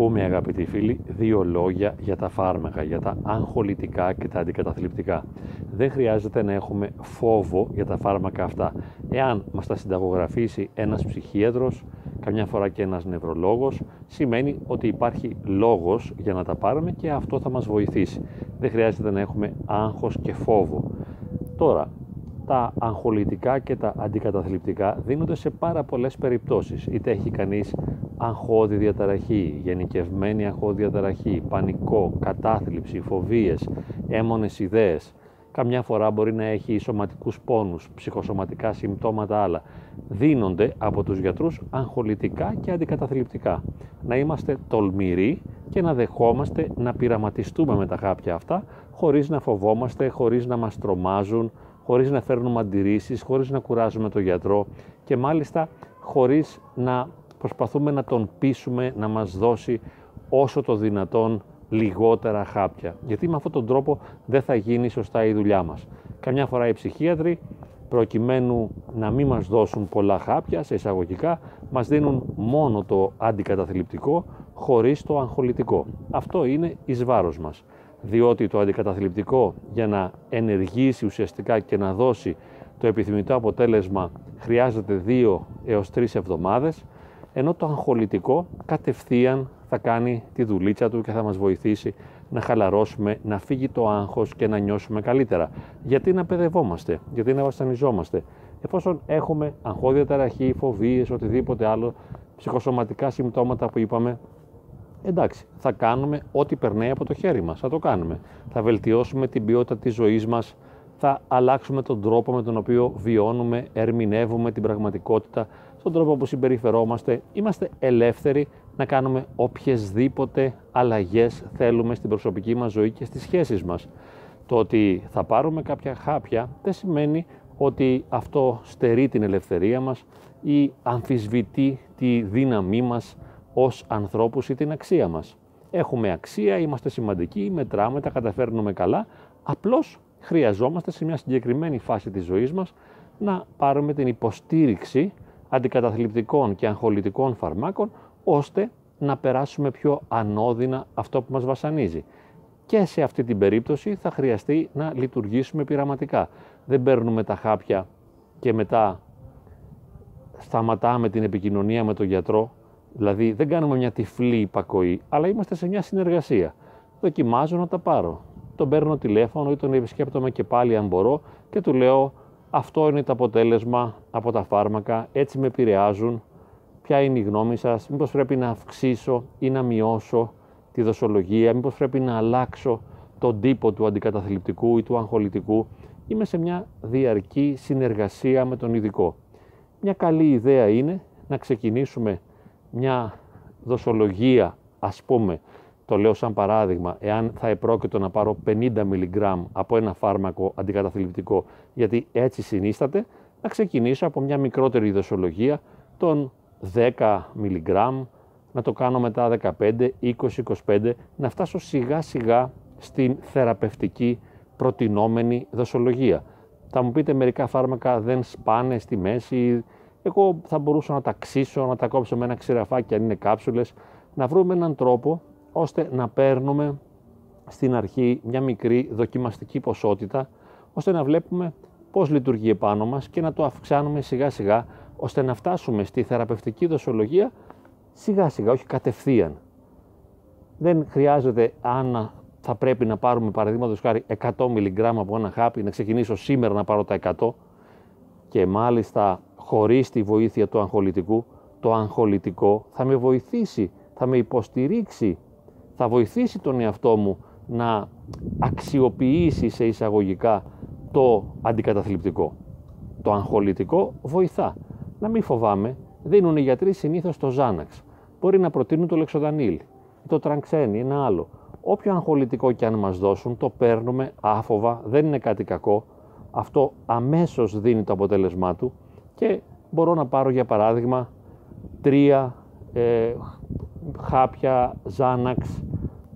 πούμε αγαπητοί φίλοι δύο λόγια για τα φάρμακα, για τα αγχολητικά και τα αντικαταθλιπτικά. Δεν χρειάζεται να έχουμε φόβο για τα φάρμακα αυτά. Εάν μας τα συνταγογραφήσει ένας ψυχίατρος, καμιά φορά και ένας νευρολόγος, σημαίνει ότι υπάρχει λόγος για να τα πάρουμε και αυτό θα μας βοηθήσει. Δεν χρειάζεται να έχουμε άγχος και φόβο. Τώρα, τα αγχολητικά και τα αντικαταθλιπτικά δίνονται σε πάρα πολλές περιπτώσεις. Είτε έχει κανείς αγχώδη διαταραχή, γενικευμένη αγχώδη διαταραχή, πανικό, κατάθλιψη, φοβίες, έμονες ιδέες. Καμιά φορά μπορεί να έχει σωματικούς πόνους, ψυχοσωματικά συμπτώματα άλλα. Δίνονται από τους γιατρούς αγχολητικά και αντικαταθλιπτικά. Να είμαστε τολμηροί και να δεχόμαστε να πειραματιστούμε με τα χάπια αυτά, χωρίς να φοβόμαστε, χωρίς να μας τρομάζουν, χωρίς να φέρνουμε αντιρρήσεις, χωρίς να κουράζουμε τον γιατρό και μάλιστα χωρίς να προσπαθούμε να τον πείσουμε να μας δώσει όσο το δυνατόν λιγότερα χάπια. Γιατί με αυτόν τον τρόπο δεν θα γίνει σωστά η δουλειά μας. Καμιά φορά οι ψυχίατροι προκειμένου να μην μας δώσουν πολλά χάπια σε εισαγωγικά, μας δίνουν μόνο το αντικαταθλιπτικό χωρίς το αγχολητικό. Αυτό είναι εις βάρος μας διότι το αντικαταθλιπτικό για να ενεργήσει ουσιαστικά και να δώσει το επιθυμητό αποτέλεσμα χρειάζεται 2 έως 3 εβδομάδες, ενώ το αγχολητικό κατευθείαν θα κάνει τη δουλίτσα του και θα μας βοηθήσει να χαλαρώσουμε, να φύγει το άγχος και να νιώσουμε καλύτερα. Γιατί να παιδευόμαστε, γιατί να βασανιζόμαστε. Εφόσον έχουμε αγχώδια ταραχή, φοβίες, οτιδήποτε άλλο, ψυχοσωματικά συμπτώματα που είπαμε, εντάξει, θα κάνουμε ό,τι περνάει από το χέρι μας, θα το κάνουμε. Θα βελτιώσουμε την ποιότητα της ζωής μας, θα αλλάξουμε τον τρόπο με τον οποίο βιώνουμε, ερμηνεύουμε την πραγματικότητα, τον τρόπο που συμπεριφερόμαστε. Είμαστε ελεύθεροι να κάνουμε οποιασδήποτε αλλαγές θέλουμε στην προσωπική μας ζωή και στις σχέσεις μας. Το ότι θα πάρουμε κάποια χάπια δεν σημαίνει ότι αυτό στερεί την ελευθερία μας ή αμφισβητεί τη δύναμή μας ως ανθρώπους ή την αξία μας. Έχουμε αξία, είμαστε σημαντικοί, μετράμε, τα καταφέρνουμε καλά, απλώς χρειαζόμαστε σε μια συγκεκριμένη φάση της ζωής μας να πάρουμε την υποστήριξη αντικαταθλιπτικών και αγχολητικών φαρμάκων, ώστε να περάσουμε πιο ανώδυνα αυτό που μας βασανίζει. Και σε αυτή την περίπτωση θα χρειαστεί να λειτουργήσουμε πειραματικά. Δεν παίρνουμε τα χάπια και μετά σταματάμε την επικοινωνία με τον γιατρό Δηλαδή δεν κάνουμε μια τυφλή υπακοή, αλλά είμαστε σε μια συνεργασία. Δοκιμάζω να τα πάρω. Τον παίρνω τηλέφωνο ή τον επισκέπτομαι και πάλι αν μπορώ και του λέω αυτό είναι το αποτέλεσμα από τα φάρμακα, έτσι με επηρεάζουν, ποια είναι η γνώμη σας, μήπως πρέπει να αυξήσω ή να μειώσω τη δοσολογία, μήπως πρέπει να αλλάξω τον τύπο του αντικαταθλιπτικού ή του αγχολητικού; Είμαι σε μια διαρκή συνεργασία με τον ειδικό. Μια καλή ιδέα είναι να ξεκινήσουμε μια δοσολογία, ας πούμε, το λέω σαν παράδειγμα, εάν θα επρόκειτο να πάρω 50 μιλιγκράμμ από ένα φάρμακο αντικαταθλιπτικό, γιατί έτσι συνίσταται, να ξεκινήσω από μια μικρότερη δοσολογία των 10 μιλιγκράμμ, να το κάνω μετά 15, 20, 25, να φτάσω σιγά σιγά στην θεραπευτική προτινόμενη δοσολογία. Θα μου πείτε μερικά φάρμακα δεν σπάνε στη μέση, εγώ θα μπορούσα να τα ξύσω, να τα κόψω με ένα ξηραφάκι αν είναι κάψουλες, να βρούμε έναν τρόπο ώστε να παίρνουμε στην αρχή μια μικρή δοκιμαστική ποσότητα, ώστε να βλέπουμε πώς λειτουργεί επάνω μας και να το αυξάνουμε σιγά σιγά, ώστε να φτάσουμε στη θεραπευτική δοσολογία σιγά σιγά, όχι κατευθείαν. Δεν χρειάζεται αν θα πρέπει να πάρουμε παραδείγματος χάρη 100 μιλιγκράμμα από ένα χάπι, να ξεκινήσω σήμερα να πάρω τα 100 και μάλιστα χωρίς τη βοήθεια του αγχολητικού, το αγχολητικό θα με βοηθήσει, θα με υποστηρίξει, θα βοηθήσει τον εαυτό μου να αξιοποιήσει σε εισαγωγικά το αντικαταθλιπτικό. Το αγχολητικό βοηθά. Να μην φοβάμαι, δίνουν οι γιατροί συνήθως το Ζάναξ. Μπορεί να προτείνουν το Λεξοδανίλ, το Τρανξένι, ένα άλλο. Όποιο αγχολητικό και αν μας δώσουν, το παίρνουμε άφοβα, δεν είναι κάτι κακό. Αυτό αμέσως δίνει το αποτέλεσμά του και μπορώ να πάρω για παράδειγμα τρία ε, χάπια Ζάναξ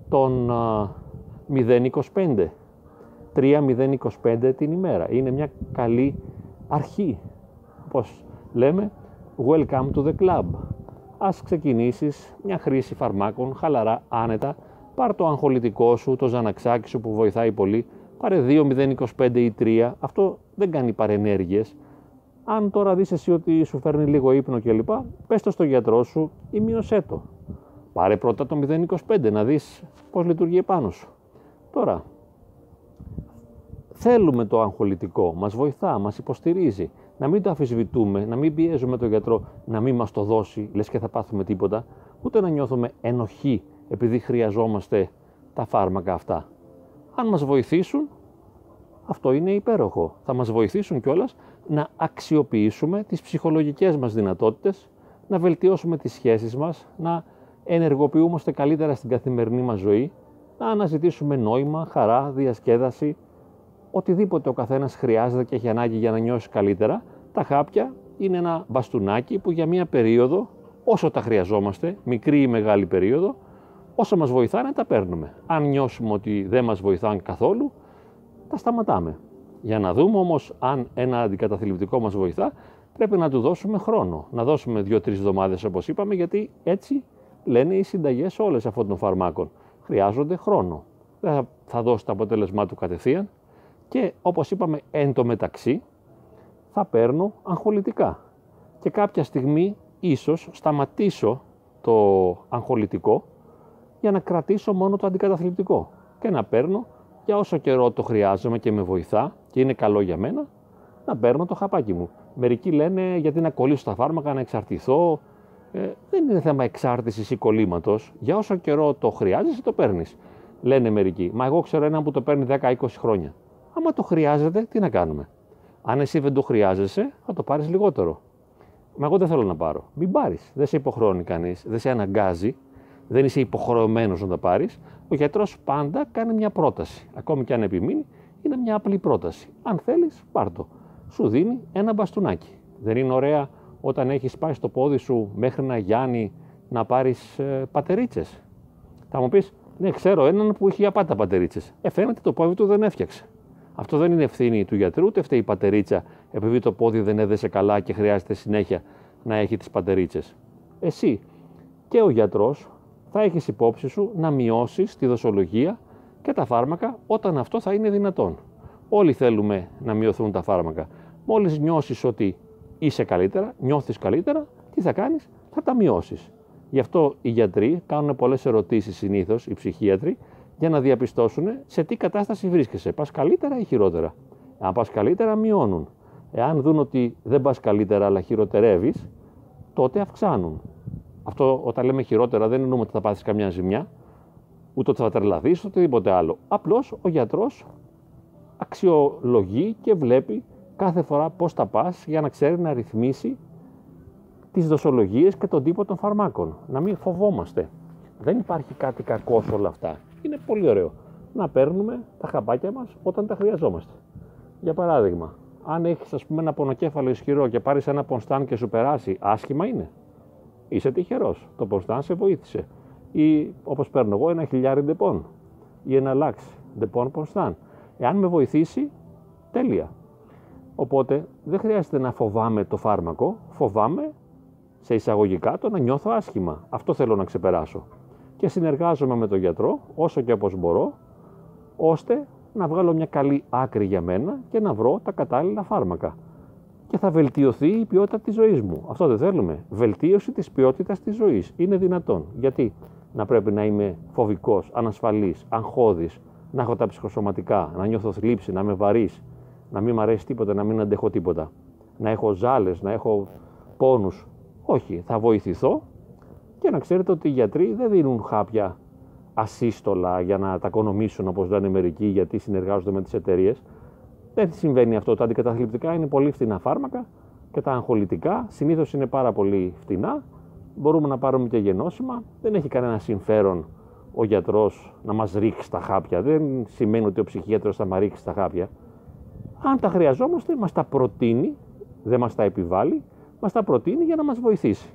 των 0,25. 3,025 την ημέρα. Είναι μια καλή αρχή. Πώς λέμε, welcome to the club. ας ξεκινήσεις μια χρήση φαρμάκων χαλαρά, άνετα, πάρ το αγχολητικό σου, το ζαναξάκι σου που βοηθάει πολύ, πάρε 2, 0, ή 3, αυτό δεν κάνει παρενέργειες. Αν τώρα δεις εσύ ότι σου φέρνει λίγο ύπνο κλπ, πες το στο γιατρό σου ή μείωσέ το. Πάρε πρώτα το 0,25 να δεις πώς λειτουργεί επάνω σου. Τώρα, θέλουμε το αγχολητικό, μας βοηθά, μας υποστηρίζει. Να μην το αφισβητούμε, να μην πιέζουμε τον γιατρό να μην μας το δώσει, λες και θα πάθουμε τίποτα, ούτε να νιώθουμε ενοχή επειδή χρειαζόμαστε τα φάρμακα αυτά. Αν μας βοηθήσουν, αυτό είναι υπέροχο. Θα μας βοηθήσουν κιόλας να αξιοποιήσουμε τις ψυχολογικές μας δυνατότητες, να βελτιώσουμε τις σχέσεις μας, να ενεργοποιούμαστε καλύτερα στην καθημερινή μας ζωή, να αναζητήσουμε νόημα, χαρά, διασκέδαση, οτιδήποτε ο καθένας χρειάζεται και έχει ανάγκη για να νιώσει καλύτερα, τα χάπια είναι ένα μπαστούνάκι που για μία περίοδο, όσο τα χρειαζόμαστε, μικρή ή μεγάλη περίοδο, όσο μας βοηθάνε τα παίρνουμε. Αν νιώσουμε ότι δεν μας βοηθάνε καθόλου, τα σταματάμε. Για να δούμε όμως αν ένα αντικαταθλιπτικό μας βοηθά, πρέπει να του δώσουμε χρόνο. Να δώσουμε δύο-τρεις εβδομάδες όπως είπαμε, γιατί έτσι λένε οι συνταγές όλες αυτών των φαρμάκων. Χρειάζονται χρόνο. Δεν θα δώσει το αποτέλεσμά του κατευθείαν και όπως είπαμε εν τω μεταξύ θα παίρνω αγχολητικά. Και κάποια στιγμή ίσως σταματήσω το αγχολητικό για να κρατήσω μόνο το αντικαταθλιπτικό και να παίρνω για όσο καιρό το χρειάζομαι και με βοηθά και είναι καλό για μένα, να παίρνω το χαπάκι μου. Μερικοί λένε γιατί να κολλήσω τα φάρμακα, να εξαρτηθώ, ε, δεν είναι θέμα εξάρτησης ή κολλήματος. Για όσο καιρό το χρειάζεσαι, το παίρνεις. Λένε μερικοί. Μα εγώ ξέρω έναν που το παίρνει 10-20 χρόνια. Άμα το χρειάζεται, τι να κάνουμε; Αν εσύ δεν το χρειάζεσαι, θα το πάρεις λιγότερο. Μα εγώ δεν θέλω να πάρω. Μην πάρεις. Δεν σε υποχρεώνει κανείς, δεν σε αναγκάζει, δεν είσαι υποχρεωμένος να τα πάρεις. Ο γιατρός πάντα κάνει μια πρόταση. Ακόμη και αν επιμείνει, είναι μια απλή πρόταση. Αν θέλεις, πάρ το. Σου δίνει ένα μπαστούνάκι. Δεν είναι ωραία όταν έχεις πάει στο πόδι σου μέχρι να γιάνει να πάρεις ε, πατερίτσες. Θα μου πεις, ναι, ξέρω έναν που έχει απάτα πατερίτσες. Ε, φαίνεται το πόδι του δεν έφτιαξε. Αυτό δεν είναι ευθύνη του γιατρού, ούτε φταίει η πατερίτσα επειδή το πόδι δεν έδεσε καλά και χρειάζεται συνέχεια να έχει τις πατερίτσες. Εσύ και ο γιατρός θα έχεις υπόψη σου να μειώσεις τη δοσολογία και τα φάρμακα όταν αυτό θα είναι δυνατόν. Όλοι θέλουμε να μειωθούν τα φάρμακα. Μόλις νιώσεις ότι είσαι καλύτερα, νιώθεις καλύτερα, τι θα κάνεις, θα τα μειώσεις. Γι' αυτό οι γιατροί κάνουν πολλές ερωτήσεις συνήθως, οι ψυχίατροι, για να διαπιστώσουν σε τι κατάσταση βρίσκεσαι. Πας καλύτερα ή χειρότερα; Αν πας καλύτερα, μειώνουν. Εάν δουν ότι δεν πας καλύτερα αλλά χειροτερεύεις, τότε αυξάνουν. Αυτό όταν λέμε χειρότερα δεν εννοούμε ότι θα πάθεις καμιά ζημιά, ούτε ότι θα τρελαθείς, ούτε οτιδήποτε άλλο. Απλώς ο γιατρός αξιολογεί και βλέπει κάθε φορά πώς θα πας για να ξέρει να ρυθμίσει τις δοσολογίες και τον τύπο των φαρμάκων. Να μην φοβόμαστε. Δεν υπάρχει κάτι κακό σε όλα αυτά. Είναι πολύ ωραίο να παίρνουμε τα χαμπάκια μας όταν τα χρειαζόμαστε. Για παράδειγμα, αν έχεις ας πούμε ένα πονοκέφαλο ισχυρό και πάρεις ένα πονστάν και σου περάσει, άσχημα είναι. Είσαι τυχερός. Το πονστάν σε βοήθησε. Ή όπως παίρνω εγώ ένα χιλιάρι ντεπών ή ένα λάξ ντεπών πονστάν. Εάν με βοηθήσει, τέλεια. Οπότε δεν χρειάζεται να φοβάμαι το φάρμακο, φοβάμαι σε εισαγωγικά το να νιώθω άσχημα. Αυτό θέλω να ξεπεράσω. Και συνεργάζομαι με τον γιατρό όσο και όπως μπορώ, ώστε να βγάλω μια καλή άκρη για μένα και να βρω τα κατάλληλα φάρμακα. Και θα βελτιωθεί η ποιότητα της ζωής μου. Αυτό δεν θέλουμε. Βελτίωση της ποιότητας της ζωής. Είναι δυνατόν. Γιατί; Να πρέπει να είμαι φοβικός, ανασφαλής, αγχώδης, να έχω τα ψυχοσωματικά, να νιώθω θλίψη, να είμαι βαρύς, να μην μ' αρέσει τίποτα, να μην αντέχω τίποτα. Να έχω ζάλες, να έχω πόνους. Όχι, θα βοηθηθώ και να ξέρετε ότι οι γιατροί δεν δίνουν χάπια ασύστολα για να τα οικονομήσουν όπως λένε μερικοί γιατί συνεργάζονται με τις εταιρείες. Δεν συμβαίνει αυτό. Τα αντικαταθλιπτικά είναι πολύ φτηνά φάρμακα και τα αγχολητικά συνήθως είναι πάρα πολύ φτηνά. Μπορούμε να πάρουμε και γενώσιμα. Δεν έχει κανένα συμφέρον ο γιατρός να μας ρίξει τα χάπια. Δεν σημαίνει ότι ο ψυχίατρος θα μας ρίξει τα χάπια. Αν τα χρειαζόμαστε, μας τα προτείνει, δεν μας τα επιβάλλει, μας τα προτείνει για να μας βοηθήσει.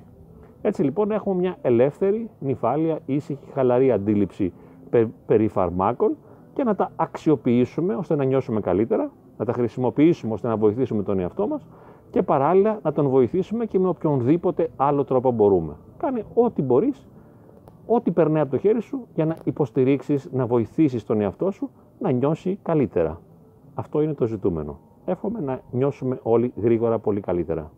Έτσι λοιπόν έχουμε μια ελεύθερη, νυφάλια, ήσυχη, χαλαρή αντίληψη περί φαρμάκων και να τα αξιοποιήσουμε ώστε να νιώσουμε καλύτερα, να τα χρησιμοποιήσουμε ώστε να βοηθήσουμε τον εαυτό μας και παράλληλα να τον βοηθήσουμε και με οποιονδήποτε άλλο τρόπο μπορούμε. Κάνε ό,τι μπορείς, ό,τι περνάει από το χέρι σου για να υποστηρίξεις, να βοηθήσεις τον εαυτό σου να νιώσει καλύτερα. Αυτό είναι το ζητούμενο. Εύχομαι να νιώσουμε όλοι γρήγορα πολύ καλύτερα.